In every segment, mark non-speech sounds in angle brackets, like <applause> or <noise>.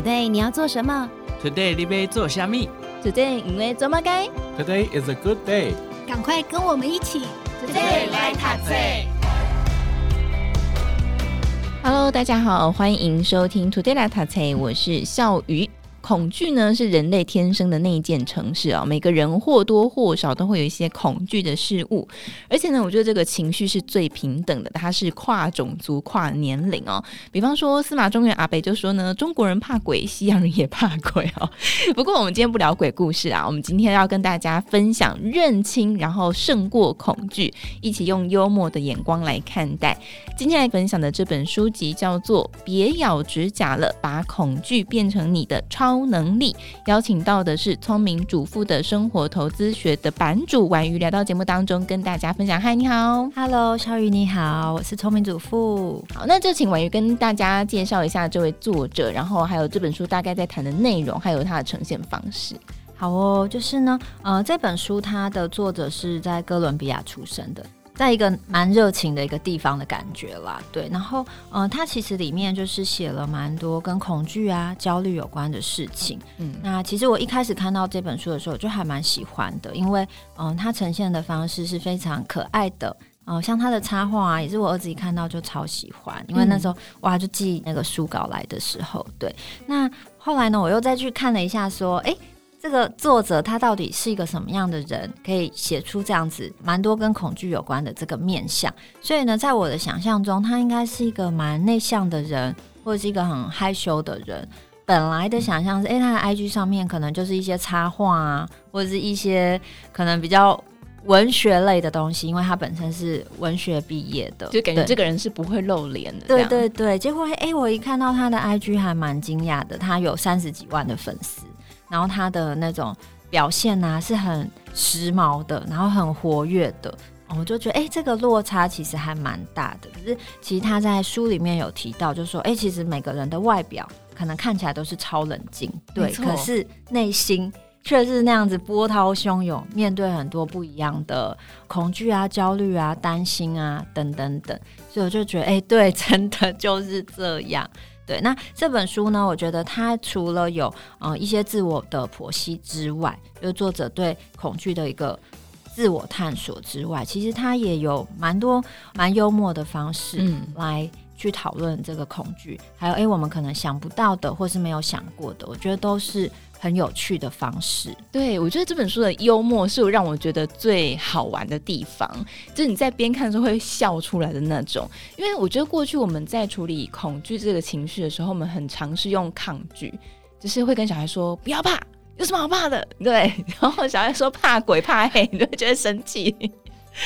Today 你要做什么？Today 你要做虾米？Today 因为做么该？Today is a good day。赶快跟我们一起，Today 来读册。Hello，大家好，欢迎收听 Today 来读册，我是笑鱼。恐惧呢，是人类天生的内建程式啊，每个人或多或少都会有一些恐惧的事物，而且呢，我觉得这个情绪是最平等的，它是跨种族、跨年龄哦。比方说司马中原阿北就说呢，中国人怕鬼，西洋人也怕鬼哦。<laughs> 不过我们今天不聊鬼故事啊，我们今天要跟大家分享认清，然后胜过恐惧，一起用幽默的眼光来看待。今天来分享的这本书籍叫做《别咬指甲了，把恐惧变成你的超》超能力，邀请到的是聪明主妇的生活投资学的版主婉瑜，来到节目当中跟大家分享。嗨，你好，Hello，小雨你好，我是聪明主妇。好，那就请婉瑜跟大家介绍一下这位作者，然后还有这本书大概在谈的内容，还有它的呈现方式。好哦，就是呢，呃，这本书它的作者是在哥伦比亚出生的。在一个蛮热情的一个地方的感觉啦，对，然后，嗯、呃，他其实里面就是写了蛮多跟恐惧啊、焦虑有关的事情。嗯，那其实我一开始看到这本书的时候，就还蛮喜欢的，因为，嗯、呃，他呈现的方式是非常可爱的。哦、呃，像他的插画啊，也是我儿子一看到就超喜欢，因为那时候、嗯、哇，就寄那个书稿来的时候，对。那后来呢，我又再去看了一下，说，哎。这个作者他到底是一个什么样的人，可以写出这样子蛮多跟恐惧有关的这个面相？所以呢，在我的想象中，他应该是一个蛮内向的人，或者是一个很害羞的人。本来的想象是，诶，他的 IG 上面可能就是一些插画啊，或者是一些可能比较文学类的东西，因为他本身是文学毕业的，就感觉这个人是不会露脸的。对对对，结果哎，我一看到他的 IG 还蛮惊讶的，他有三十几万的粉丝。然后他的那种表现呢、啊，是很时髦的，然后很活跃的，我就觉得，哎，这个落差其实还蛮大的。可是，其实他在书里面有提到，就是说，哎，其实每个人的外表可能看起来都是超冷静，对，可是内心却是那样子波涛汹涌，面对很多不一样的恐惧啊、焦虑啊、担心啊等等等。所以我就觉得，哎，对，真的就是这样。对，那这本书呢，我觉得它除了有呃一些自我的剖析之外，就是作者对恐惧的一个自我探索之外，其实它也有蛮多蛮幽默的方式来去讨论这个恐惧，嗯、还有诶，我们可能想不到的或是没有想过的，我觉得都是。很有趣的方式，对，我觉得这本书的幽默是让我觉得最好玩的地方，就是你在边看的时候会笑出来的那种。因为我觉得过去我们在处理恐惧这个情绪的时候，我们很尝试用抗拒，就是会跟小孩说不要怕，有什么好怕的？对，<laughs> 然后小孩说怕鬼怕黑，你就会觉得生气。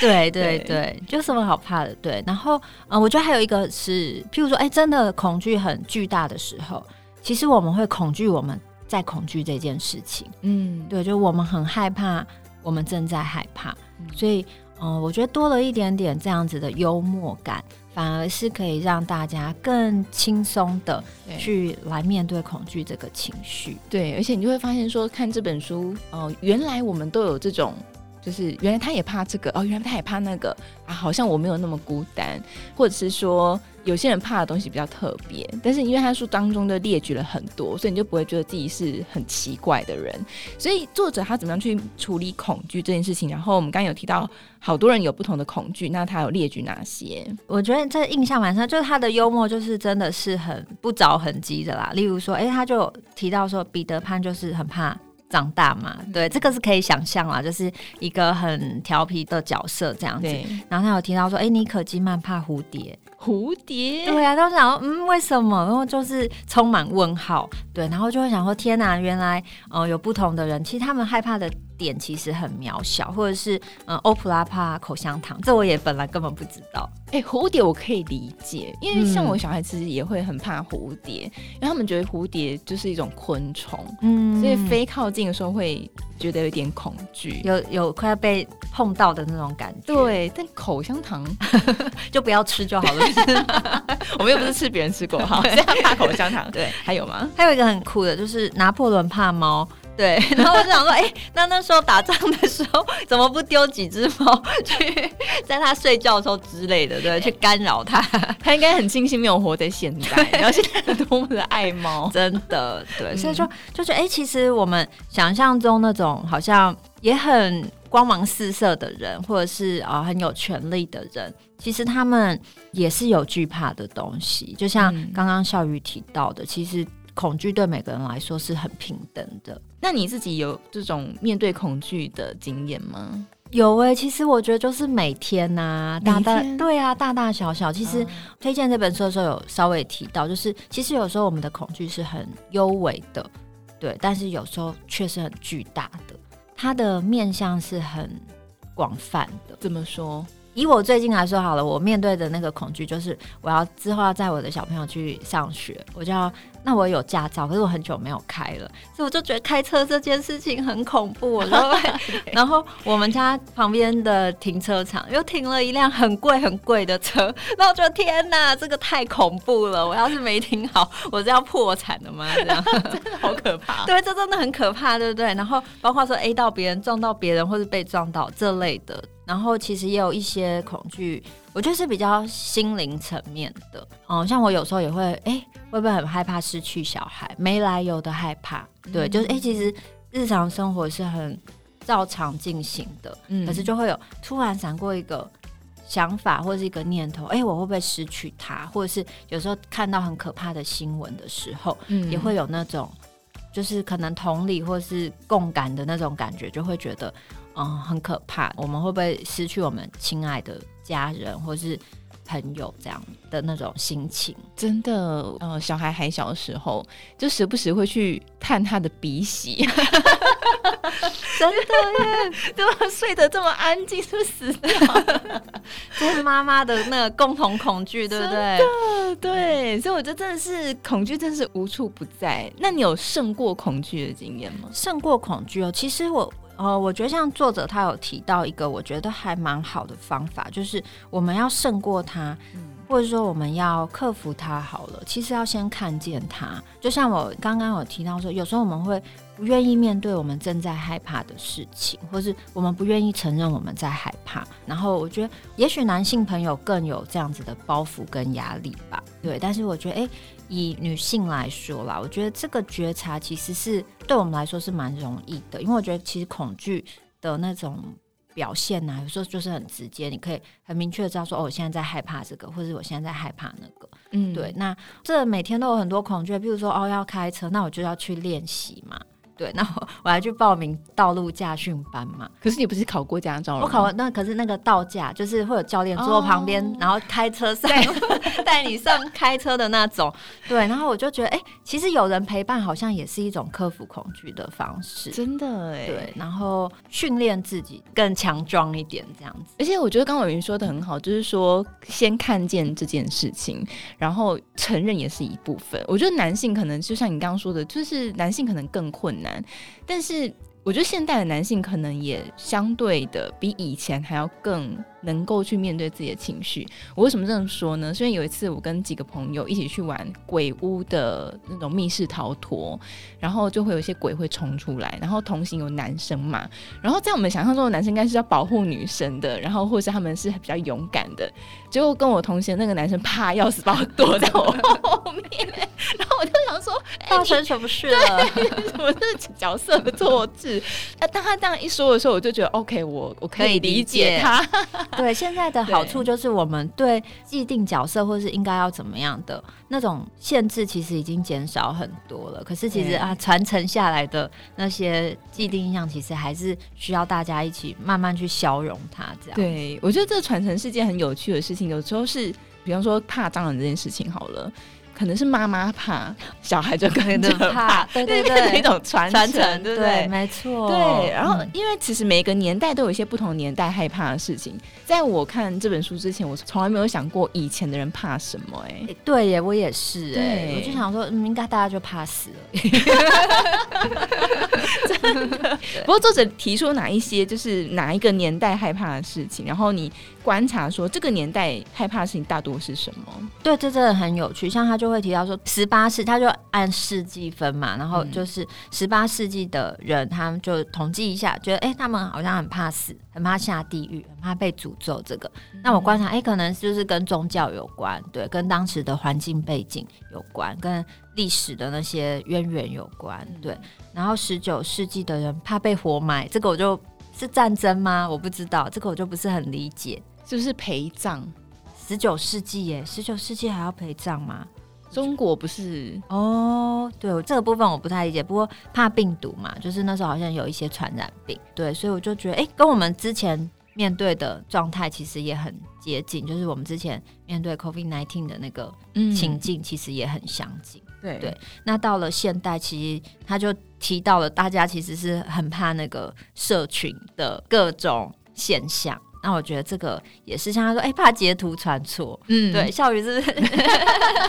对对对，对，就什么好怕的？对，然后呃，我觉得还有一个是，譬如说，哎，真的恐惧很巨大的时候，其实我们会恐惧我们。在恐惧这件事情，嗯，对，就我们很害怕，我们正在害怕，嗯、所以，嗯、呃，我觉得多了一点点这样子的幽默感，反而是可以让大家更轻松的去来面对恐惧这个情绪。对，而且你就会发现说，看这本书，哦、呃，原来我们都有这种，就是原来他也怕这个，哦，原来他也怕那个，啊，好像我没有那么孤单，或者是说。有些人怕的东西比较特别，但是因为他书当中的列举了很多，所以你就不会觉得自己是很奇怪的人。所以作者他怎么样去处理恐惧这件事情？然后我们刚刚有提到，好多人有不同的恐惧，那他有列举哪些？我觉得这印象蛮深，就是他的幽默，就是真的是很不着痕迹的啦。例如说，哎，他就提到说，彼得潘就是很怕长大嘛，对，这个是可以想象啦，就是一个很调皮的角色这样子。然后他有提到说，哎，妮可基曼怕蝴蝶。蝴蝶，对啊，都想说，嗯，为什么？然后就是充满问号，对，然后就会想说，天哪，原来，呃，有不同的人，其实他们害怕的点其实很渺小，或者是，嗯、呃，欧普拉怕口香糖，这我也本来根本不知道。哎、欸，蝴蝶我可以理解，因为像我小孩其实也会很怕蝴蝶，嗯、因为他们觉得蝴蝶就是一种昆虫，嗯，所以飞靠近的时候会觉得有点恐惧，有有快要被碰到的那种感觉。对，但口香糖 <laughs> 就不要吃就好了。<laughs> 我们又不是吃别人吃过哈，<laughs> 这样怕口香糖。对，还有吗？还有一个很酷的，就是拿破仑怕猫。对，<laughs> 然后我就想说，哎、欸，那那时候打仗的时候，怎么不丢几只猫去 <laughs> 在他睡觉的时候之类的，对，去干扰他？<laughs> 他应该很庆幸没有活在现在，然后现在多么的爱猫，真的，对，所以说就觉得，哎、欸，其实我们想象中那种好像也很光芒四射的人，或者是啊、呃、很有权力的人，其实他们也是有惧怕的东西，就像刚刚笑瑜提到的，其实。恐惧对每个人来说是很平等的。那你自己有这种面对恐惧的经验吗？有哎、欸，其实我觉得就是每天呐、啊，大大对啊，大大小小。其实推荐这本书的时候有稍微提到，就是其实有时候我们的恐惧是很幽微的，对，但是有时候却是很巨大的，它的面向是很广泛的。怎么说？以我最近来说好了，我面对的那个恐惧就是我要之后要载我的小朋友去上学，我就要那我有驾照，可是我很久没有开了，所以我就觉得开车这件事情很恐怖。然后，<laughs> 然后我们家旁边的停车场又停了一辆很贵很贵的车，那我觉得天哪，这个太恐怖了！我要是没停好，我是要破产的吗？这样 <laughs> 真的好可怕。<laughs> 对，这真的很可怕，对不对？然后包括说 A 到别人撞到别人，或是被撞到这类的。然后其实也有一些恐惧，我觉得是比较心灵层面的。哦，像我有时候也会，哎，会不会很害怕失去小孩？没来由的害怕，对，嗯、就是哎，其实日常生活是很照常进行的，嗯，可是就会有突然闪过一个想法或者是一个念头，哎，我会不会失去他？或者是有时候看到很可怕的新闻的时候，嗯，也会有那种就是可能同理或是共感的那种感觉，就会觉得。嗯，很可怕。我们会不会失去我们亲爱的家人或是朋友这样的那种心情？真的，呃，小孩还小的时候，就时不时会去探他的鼻息。<laughs> 真的耶，<laughs> 怎么睡得这么安静？是不是死掉？<laughs> 这是妈妈的那个共同恐惧，对不对？对，所以我觉得真的是恐惧，真的是无处不在。那你有胜过恐惧的经验吗？胜过恐惧哦，其实我。呃，我觉得像作者他有提到一个，我觉得还蛮好的方法，就是我们要胜过他，嗯、或者说我们要克服他。好了，其实要先看见他。就像我刚刚有提到说，有时候我们会不愿意面对我们正在害怕的事情，或是我们不愿意承认我们在害怕。然后我觉得，也许男性朋友更有这样子的包袱跟压力吧。对，但是我觉得，哎。以女性来说啦，我觉得这个觉察其实是对我们来说是蛮容易的，因为我觉得其实恐惧的那种表现呢、啊，有时候就是很直接，你可以很明确的知道说，哦，我现在在害怕这个，或者我现在在害怕那个，嗯，对。那这每天都有很多恐惧，比如说哦要开车，那我就要去练习嘛。对，那我我还去报名道路驾训班嘛。可是你不是考过驾照了？我考过，那可是那个道驾就是会有教练坐旁边，哦、然后开车上 <laughs> 带你上开车的那种。对，然后我就觉得，哎、欸，其实有人陪伴好像也是一种克服恐惧的方式。真的哎。对，然后训练自己更强壮一点，这样子。而且我觉得刚伟云说的很好，就是说先看见这件事情，然后承认也是一部分。我觉得男性可能就像你刚刚说的，就是男性可能更困难。难，但是我觉得现代的男性可能也相对的比以前还要更能够去面对自己的情绪。我为什么这么说呢？因为有一次我跟几个朋友一起去玩鬼屋的那种密室逃脱，然后就会有一些鬼会冲出来，然后同行有男生嘛，然后在我们想象中的男生应该是要保护女生的，然后或者是他们是比较勇敢的，结果跟我同行的那个男生怕要死，把我躲在我后面，<laughs> 然后我就想说，发生什么事了？什么是角色的错置？那当他这样一说的时候，我就觉得 OK，我我可以理解他。<laughs> 对，现在的好处就是我们对既定角色或是应该要怎么样的那种限制，其实已经减少很多了。可是其实啊，传承下来的那些既定印象，其实还是需要大家一起慢慢去消融它。这样，对，我觉得这个传承是件很有趣的事情。有时候是，比方说怕蟑螂这件事情，好了。可能是妈妈怕，小孩就跟着怕，对对对，一种传承，对不对？没错。对，然后因为其实每一个年代都有一些不同年代害怕的事情。在我看这本书之前，我从来没有想过以前的人怕什么。哎，对耶，我也是。哎，我就想说，嗯应该大家就怕死了。<laughs> 真的。不过作者提出哪一些，就是哪一个年代害怕的事情，然后你观察说这个年代害怕的事情大多是什么？对，这真的很有趣。像他就会提到说，十八世他就按世纪分嘛，然后就是十八世纪的人，他们就统计一下，觉得哎、欸，他们好像很怕死，很怕下地狱，很怕被诅咒。这个，那我观察，哎、欸，可能就是跟宗教有关，对，跟当时的环境背景有关，跟历史的那些渊源有关，对。然后十九世纪的人怕被活埋，这个我就是战争吗？我不知道，这个我就不是很理解。是不是陪葬，十九世纪耶，十九世纪还要陪葬吗？中国不是哦，对，我这个部分我不太理解。不过怕病毒嘛，就是那时候好像有一些传染病，对，所以我就觉得，哎，跟我们之前面对的状态其实也很接近，就是我们之前面对 COVID nineteen 的那个情境，其实也很相近。嗯、对对，那到了现代，其实他就提到了，大家其实是很怕那个社群的各种现象。那我觉得这个也是像他说，哎、欸，怕截图传错，嗯，对，孝瑜是不是？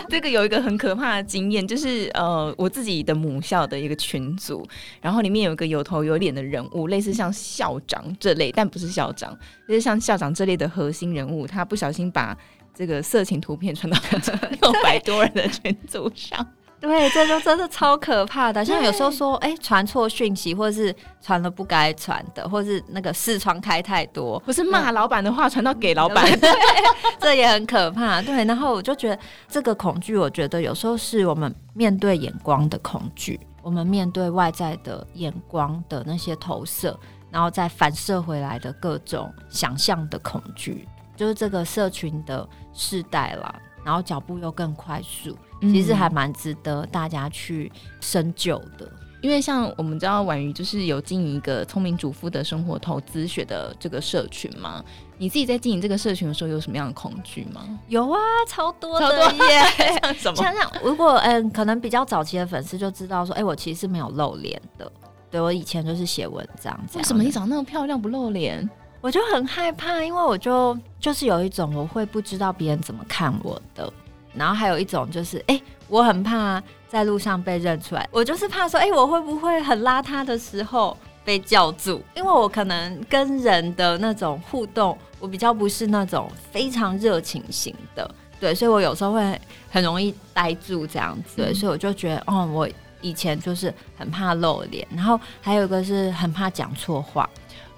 这个有一个很可怕的经验，就是呃，我自己的母校的一个群组，然后里面有一个有头有脸的人物，类似像校长这类，但不是校长，就是像校长这类的核心人物，他不小心把这个色情图片传到 <laughs> 六百多人的群组上。对，这就真的超可怕的。像有时候说，哎，传错讯息，或者是传了不该传的，或者是那个视窗开太多，不是骂老板的话传到给老板，<laughs> 对，这也很可怕。对，然后我就觉得这个恐惧，我觉得有时候是我们面对眼光的恐惧，我们面对外在的眼光的那些投射，然后再反射回来的各种想象的恐惧，就是这个社群的世代啦。然后脚步又更快速，其实还蛮值得大家去深究的。嗯、因为像我们知道婉瑜就是有经营一个聪明主妇的生活投资学的这个社群嘛，你自己在经营这个社群的时候有什么样的恐惧吗？有啊，超多的耶！<laughs> 像什么？想想如果嗯，可能比较早期的粉丝就知道说，哎，我其实是没有露脸的。对，我以前就是写文章，为什么你长那么漂亮不露脸？我就很害怕，因为我就就是有一种我会不知道别人怎么看我的，然后还有一种就是，哎、欸，我很怕在路上被认出来，我就是怕说，哎、欸，我会不会很邋遢的时候被叫住？因为我可能跟人的那种互动，我比较不是那种非常热情型的，对，所以我有时候会很容易呆住这样子，对，所以我就觉得，哦，我以前就是很怕露脸，然后还有一个是很怕讲错话。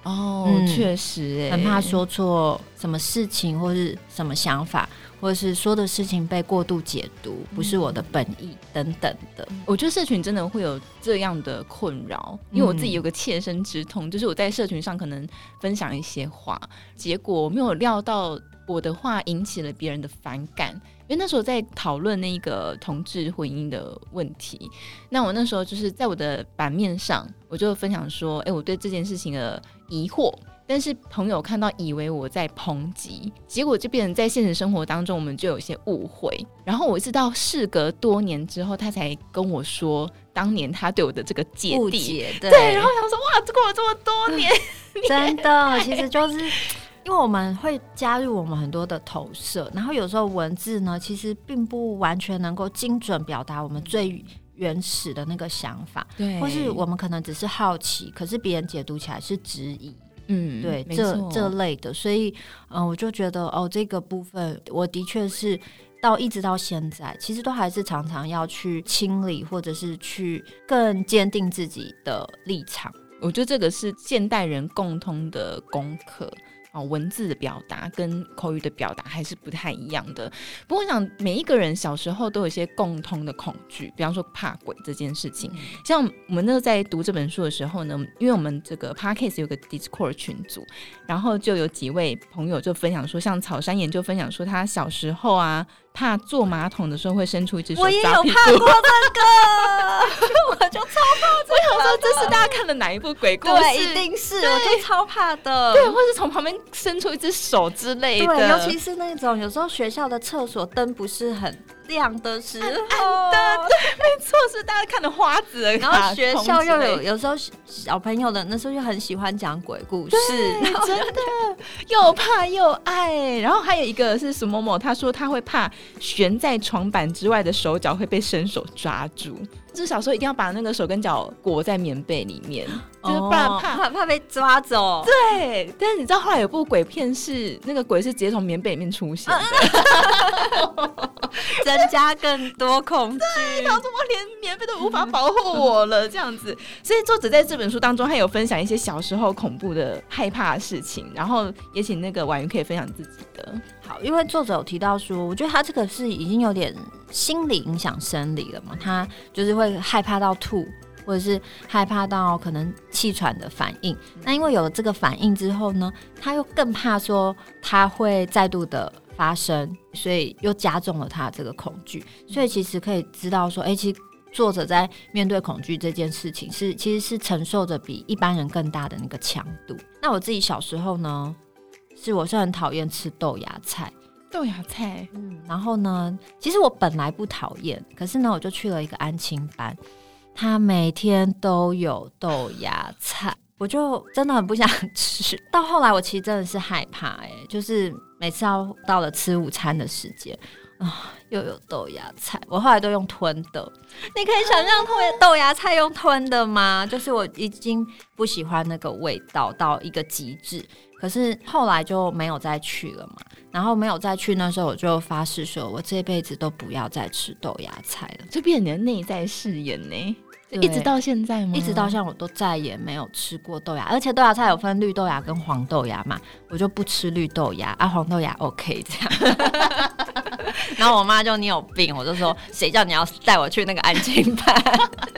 哦，嗯、确实，很怕说错什么事情，或是什么想法，或者是说的事情被过度解读，不是我的本意等等的。我觉得社群真的会有这样的困扰，因为我自己有个切身之痛，就是我在社群上可能分享一些话，结果没有料到我的话引起了别人的反感。因为那时候在讨论那个同志婚姻的问题，那我那时候就是在我的版面上，我就分享说，哎，我对这件事情的疑惑，但是朋友看到以为我在抨击，结果就变成在现实生活当中我们就有些误会。然后我一直到事隔多年之后，他才跟我说，当年他对我的这个芥蒂，对，对，然后想说，哇，过了这么多年，<laughs> 真的，其实就是。因为我们会加入我们很多的投射，然后有时候文字呢，其实并不完全能够精准表达我们最原始的那个想法，对，或是我们可能只是好奇，可是别人解读起来是质疑，嗯，对，这这类的，所以，嗯、呃，我就觉得哦，这个部分我的确是到一直到现在，其实都还是常常要去清理，或者是去更坚定自己的立场。我觉得这个是现代人共通的功课。文字的表达跟口语的表达还是不太一样的。不过，我想每一个人小时候都有一些共通的恐惧，比方说怕鬼这件事情。像我们那时候在读这本书的时候呢，因为我们这个 Podcast 有个 Discord 群组，然后就有几位朋友就分享说，像草山研就分享说，他小时候啊。怕坐马桶的时候会伸出一只手，我也有怕过这个，<laughs> 我就超怕這個。我想说，这是大家看的哪一部鬼故事？对，一定是，我就超怕的。对，或是从旁边伸出一只手之类的。对，尤其是那种有时候学校的厕所灯不是很亮的时候，的，对，没错，是大家看的花子。然后学校又有有时候小朋友的那时候就很喜欢讲鬼故事，真的又怕又爱。然后还有一个是苏某某，他说他会怕悬在床板之外的手脚会被伸手抓住。就是小时候一定要把那个手跟脚裹在棉被里面，就是不然怕怕怕被抓走。对，但是你知道后来有部鬼片是那个鬼是直接从棉被里面出现的，<laughs> 增加更多恐惧。对，然后怎么连棉被都无法保护我了？这样子，所以作者在这本书当中，他有分享一些小时候恐怖的害怕的事情，然后也请那个婉瑜可以分享自己的。好，因为作者有提到说，我觉得他这个是已经有点心理影响生理了嘛，他就是会害怕到吐，或者是害怕到可能气喘的反应。那因为有了这个反应之后呢，他又更怕说他会再度的发生，所以又加重了他这个恐惧。所以其实可以知道说，哎、其实作者在面对恐惧这件事情是其实是承受着比一般人更大的那个强度。那我自己小时候呢，是我是很讨厌吃豆芽菜，豆芽菜，嗯，然后呢，其实我本来不讨厌，可是呢，我就去了一个安亲班，他每天都有豆芽菜，我就真的很不想吃。<laughs> 到后来，我其实真的是害怕、欸，哎，就是每次要到了吃午餐的时间啊，又有豆芽菜，我后来都用吞的。你可以想象豆豆芽菜用吞的吗？就是我已经不喜欢那个味道到一个极致。可是后来就没有再去了嘛，然后没有再去，那时候我就发誓说，我这辈子都不要再吃豆芽菜了，就变成你的内在誓言呢，一直到现在吗？一直到现在我都再也没有吃过豆芽，而且豆芽菜有分绿豆芽跟黄豆芽嘛，我就不吃绿豆芽啊，黄豆芽 OK 这样。<laughs> 然后我妈就你有病，我就说谁叫你要带我去那个安静班？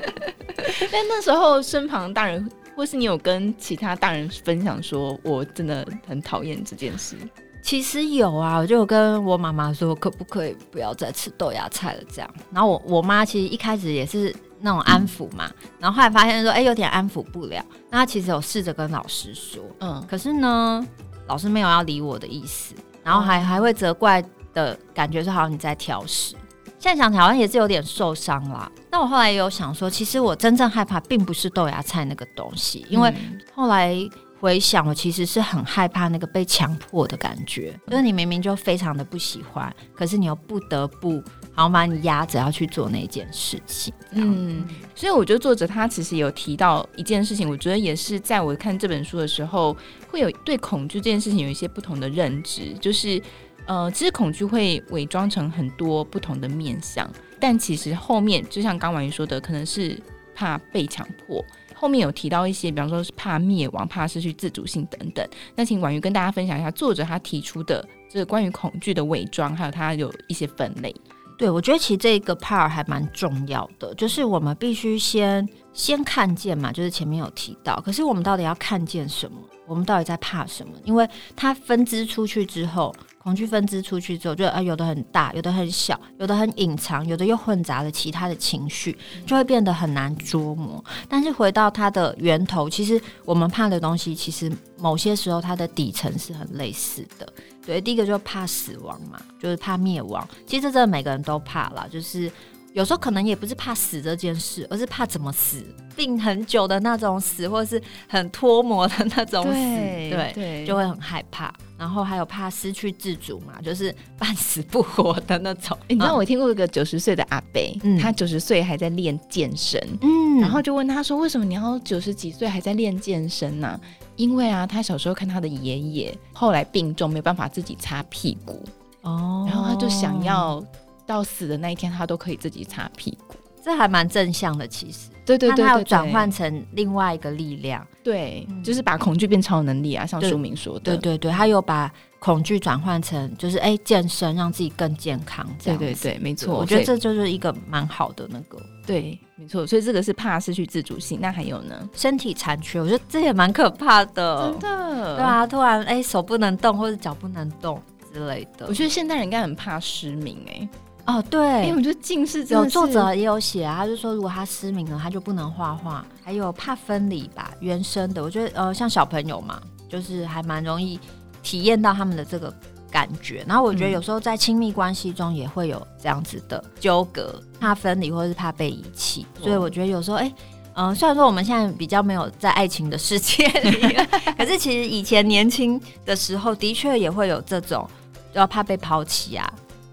<laughs> 但那时候身旁大人。或是你有跟其他大人分享说，我真的很讨厌这件事。其实有啊，我就有跟我妈妈说，可不可以不要再吃豆芽菜了？这样。然后我我妈其实一开始也是那种安抚嘛，嗯、然后后来发现说，哎、欸，有点安抚不了。那她其实有试着跟老师说，嗯，可是呢，老师没有要理我的意思，然后还、嗯、还会责怪的感觉，说好像你在挑食。现在想起来好像也是有点受伤啦。那我后来也有想说，其实我真正害怕并不是豆芽菜那个东西，因为后来回想，我其实是很害怕那个被强迫的感觉，就是你明明就非常的不喜欢，可是你又不得不好像把你压着要去做那件事情。嗯，所以我觉得作者他其实有提到一件事情，我觉得也是在我看这本书的时候，会有对恐惧这件事情有一些不同的认知，就是。呃，其实恐惧会伪装成很多不同的面相，但其实后面就像刚婉瑜说的，可能是怕被强迫。后面有提到一些，比方说是怕灭亡、怕失去自主性等等。那请婉瑜跟大家分享一下作者他提出的这个关于恐惧的伪装，还有他有一些分类。对，我觉得其实这个 part 还蛮重要的，就是我们必须先先看见嘛，就是前面有提到。可是我们到底要看见什么？我们到底在怕什么？因为它分支出去之后。恐惧分支出去之后，就啊，有的很大，有的很小，有的很隐藏，有的又混杂了其他的情绪，就会变得很难捉摸。但是回到它的源头，其实我们怕的东西，其实某些时候它的底层是很类似的。对，第一个就是怕死亡嘛，就是怕灭亡。其实这每个人都怕啦，就是。有时候可能也不是怕死这件事，而是怕怎么死，病很久的那种死，或者是很脱模的那种死，对，对，就会很害怕。然后还有怕失去自主嘛，就是半死不活的那种。<laughs> 欸、你知道我听过一个九十岁的阿伯，嗯、他九十岁还在练健身，嗯，然后就问他说：“为什么你要九十几岁还在练健身呢、啊？”因为啊，他小时候看他的爷爷后来病重，没办法自己擦屁股，哦，然后他就想要。到死的那一天，他都可以自己擦屁股，这还蛮正向的。其实，对对对，对，他要转换成另外一个力量，对，就是把恐惧变超能力啊，像书名说的，对对对，他有把恐惧转换成就是哎、欸、健身，让自己更健康，这样对对对，没错，我觉得这就是一个蛮好的那个，对，没错，所以这个是怕失去自主性。那还有呢，身体残缺，我觉得这也蛮可怕的，真的，对啊，突然哎、欸、手不能动或者脚不能动之类的，我觉得现代人应该很怕失明哎、欸。哦，对，因为我觉得近视有作者也有写啊，他就说如果他失明了，他就不能画画。还有怕分离吧，原生的，我觉得呃，像小朋友嘛，就是还蛮容易体验到他们的这个感觉。然后我觉得有时候在亲密关系中也会有这样子的纠葛，怕分离或者是怕被遗弃。所以我觉得有时候，哎、欸，嗯、呃，虽然说我们现在比较没有在爱情的世界里，<laughs> 可是其实以前年轻的时候的确也会有这种，就要怕被抛弃啊，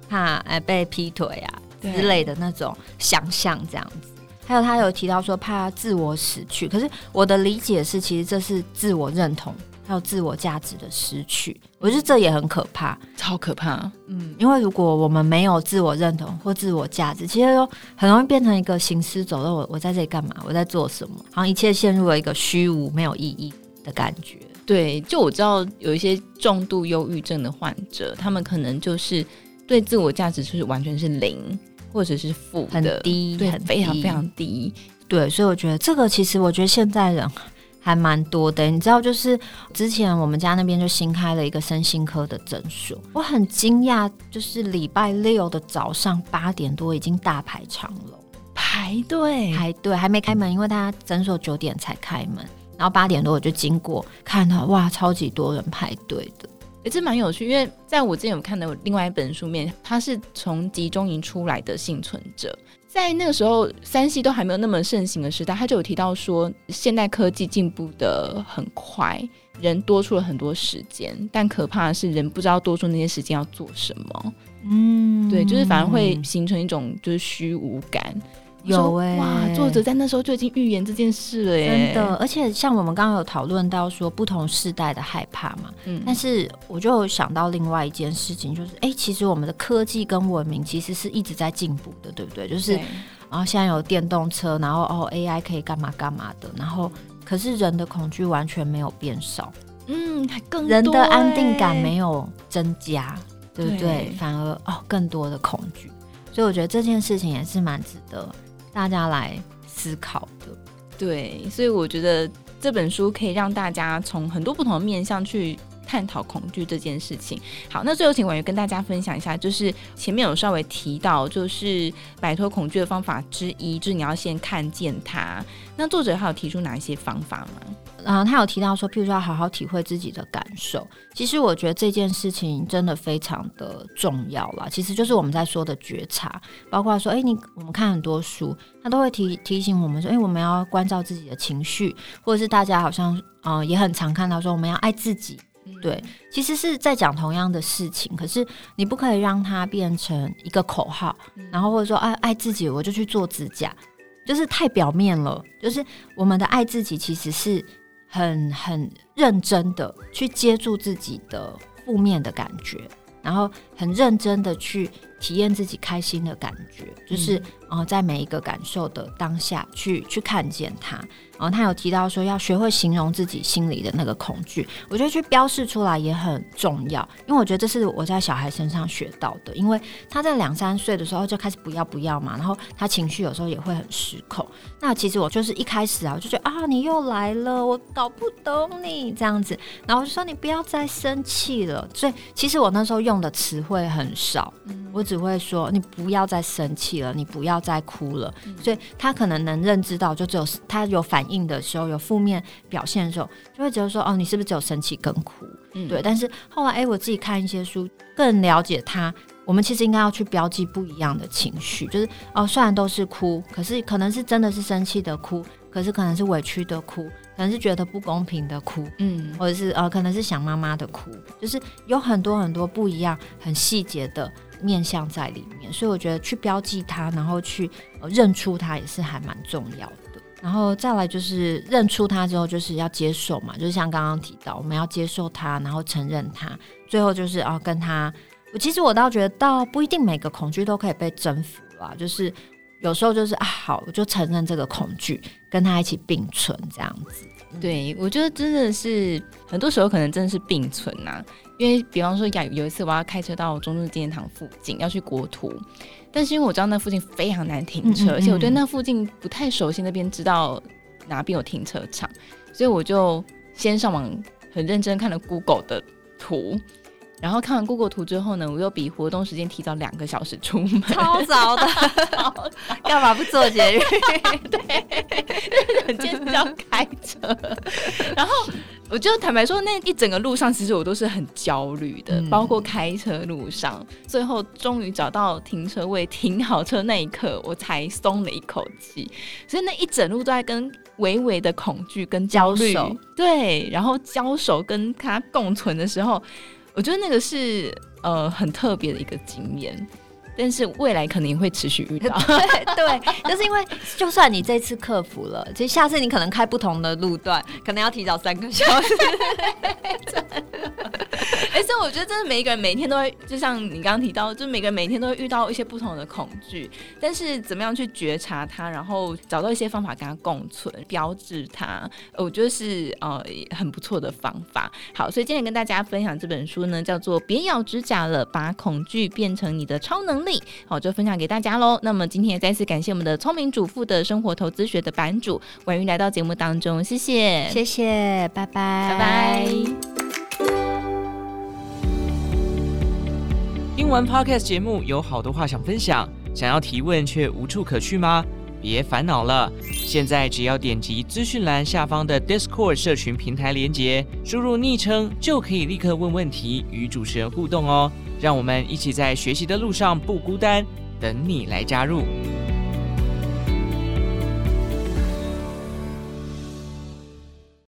怕哎被劈腿啊之类的那种想象这样子。还有他有提到说怕自我死去，可是我的理解是，其实这是自我认同还有自我价值的失去。我觉得这也很可怕，超可怕。嗯，因为如果我们没有自我认同或自我价值，其实都很容易变成一个行尸走肉。我我在这里干嘛？我在做什么？好像一切陷入了一个虚无、没有意义的感觉。对，就我知道有一些重度忧郁症的患者，他们可能就是对自我价值就是完全是零。或者是负的很低，对，很非常非常低，对，所以我觉得这个其实我觉得现在人还蛮多的。你知道，就是之前我们家那边就新开了一个身心科的诊所，我很惊讶，就是礼拜六的早上八点多已经大排长龙，排队排队还没开门，因为他诊所九点才开门，然后八点多我就经过，看到哇，超级多人排队的。也是蛮有趣，因为在我之前有看到另外一本书面，他是从集中营出来的幸存者，在那个时候三 C 都还没有那么盛行的时代，他就有提到说，现代科技进步得很快，人多出了很多时间，但可怕的是人不知道多出那些时间要做什么。嗯，对，就是反而会形成一种就是虚无感。有哎、欸，哇！作者在那时候就已经预言这件事了耶，真的。而且像我们刚刚有讨论到说不同世代的害怕嘛，嗯，但是我就想到另外一件事情，就是哎、欸，其实我们的科技跟文明其实是一直在进步的，对不对？就是，然后现在有电动车，然后哦，AI 可以干嘛干嘛的，然后可是人的恐惧完全没有变少，嗯，还更多人的安定感没有增加，对不对？对反而哦，更多的恐惧，所以我觉得这件事情也是蛮值得。大家来思考的，对，所以我觉得这本书可以让大家从很多不同的面向去探讨恐惧这件事情。好，那最后请婉瑜跟大家分享一下，就是前面有稍微提到，就是摆脱恐惧的方法之一，就是你要先看见它。那作者还有提出哪一些方法吗？啊，他有提到说，譬如说要好好体会自己的感受。其实我觉得这件事情真的非常的重要啦。其实就是我们在说的觉察，包括说，哎、你我们看很多书，他都会提提醒我们说，哎、我们要关照自己的情绪，或者是大家好像，嗯、呃，也很常看到说，我们要爱自己。对，其实是在讲同样的事情，可是你不可以让它变成一个口号，然后或者说，爱爱自己，我就去做指甲，就是太表面了。就是我们的爱自己，其实是。很很认真的去接住自己的负面的感觉，然后很认真的去体验自己开心的感觉，就是呃，在每一个感受的当下去去看见它。然后他有提到说要学会形容自己心里的那个恐惧，我觉得去标示出来也很重要，因为我觉得这是我在小孩身上学到的。因为他在两三岁的时候就开始不要不要嘛，然后他情绪有时候也会很失控。那其实我就是一开始啊，我就觉得啊，你又来了，我搞不懂你这样子，然后我就说你不要再生气了。所以其实我那时候用的词汇很少，我只会说你不要再生气了，你不要再哭了。所以他可能能认知到，就只有他有反。应的时候有负面表现的时候，就会觉得说哦，你是不是只有生气跟哭？嗯，对。但是后来哎，我自己看一些书，更了解他。我们其实应该要去标记不一样的情绪，就是哦，虽然都是哭，可是可能是真的是生气的哭，可是可能是委屈的哭，可能是觉得不公平的哭，嗯，或者是呃，可能是想妈妈的哭，就是有很多很多不一样、很细节的面向在里面。所以我觉得去标记它，然后去、认出它，也是还蛮重要的。然后再来就是认出他之后，就是要接受嘛，就是像刚刚提到，我们要接受他，然后承认他，最后就是啊，跟他。我其实我倒觉得，倒不一定每个恐惧都可以被征服啦，就是有时候就是啊，好，我就承认这个恐惧，跟他一起并存这样子。对，我觉得真的是很多时候可能真的是并存呐、啊，因为比方说有有一次我要开车到中正纪念堂附近要去国图。但是因为我知道那附近非常难停车，嗯嗯嗯，而且我对那附近不太熟悉，那边知道哪边有停车场，所以我就先上网很认真看了 Google 的图，然后看完 Google 图之后呢，我又比活动时间提早两个小时出门，超早的，<laughs> <laughs> 干嘛不做节日？对，今天是要开车，然后。我就坦白说，那一整个路上，其实我都是很焦虑的，包括开车路上。最后终于找到停车位，停好车那一刻，我才松了一口气。所以那一整路都在跟微微的恐惧跟焦虑，对，然后交手跟他共存的时候，我觉得那个是呃很特别的一个经验。但是未来可能也会持续遇到，<laughs> 对对，就是因为就算你这次克服了，其实下次你可能开不同的路段，可能要提早三个小时。<laughs> 哎，所以我觉得真的每一个人每天都会，就像你刚刚提到，就每个人每天都会遇到一些不同的恐惧，但是怎么样去觉察它，然后找到一些方法跟它共存，标志它，我觉得是呃很不错的方法。好，所以今天跟大家分享这本书呢，叫做《别咬指甲了，把恐惧变成你的超能力》。好，就分享给大家喽。那么今天也再次感谢我们的聪明主妇的生活投资学的版主婉瑜来到节目当中，谢谢，谢谢，拜拜，拜拜。听完 Podcast 节目，有好多话想分享，想要提问却无处可去吗？别烦恼了，现在只要点击资讯栏下方的 Discord 社群平台连接，输入昵称就可以立刻问问题，与主持人互动哦。让我们一起在学习的路上不孤单，等你来加入。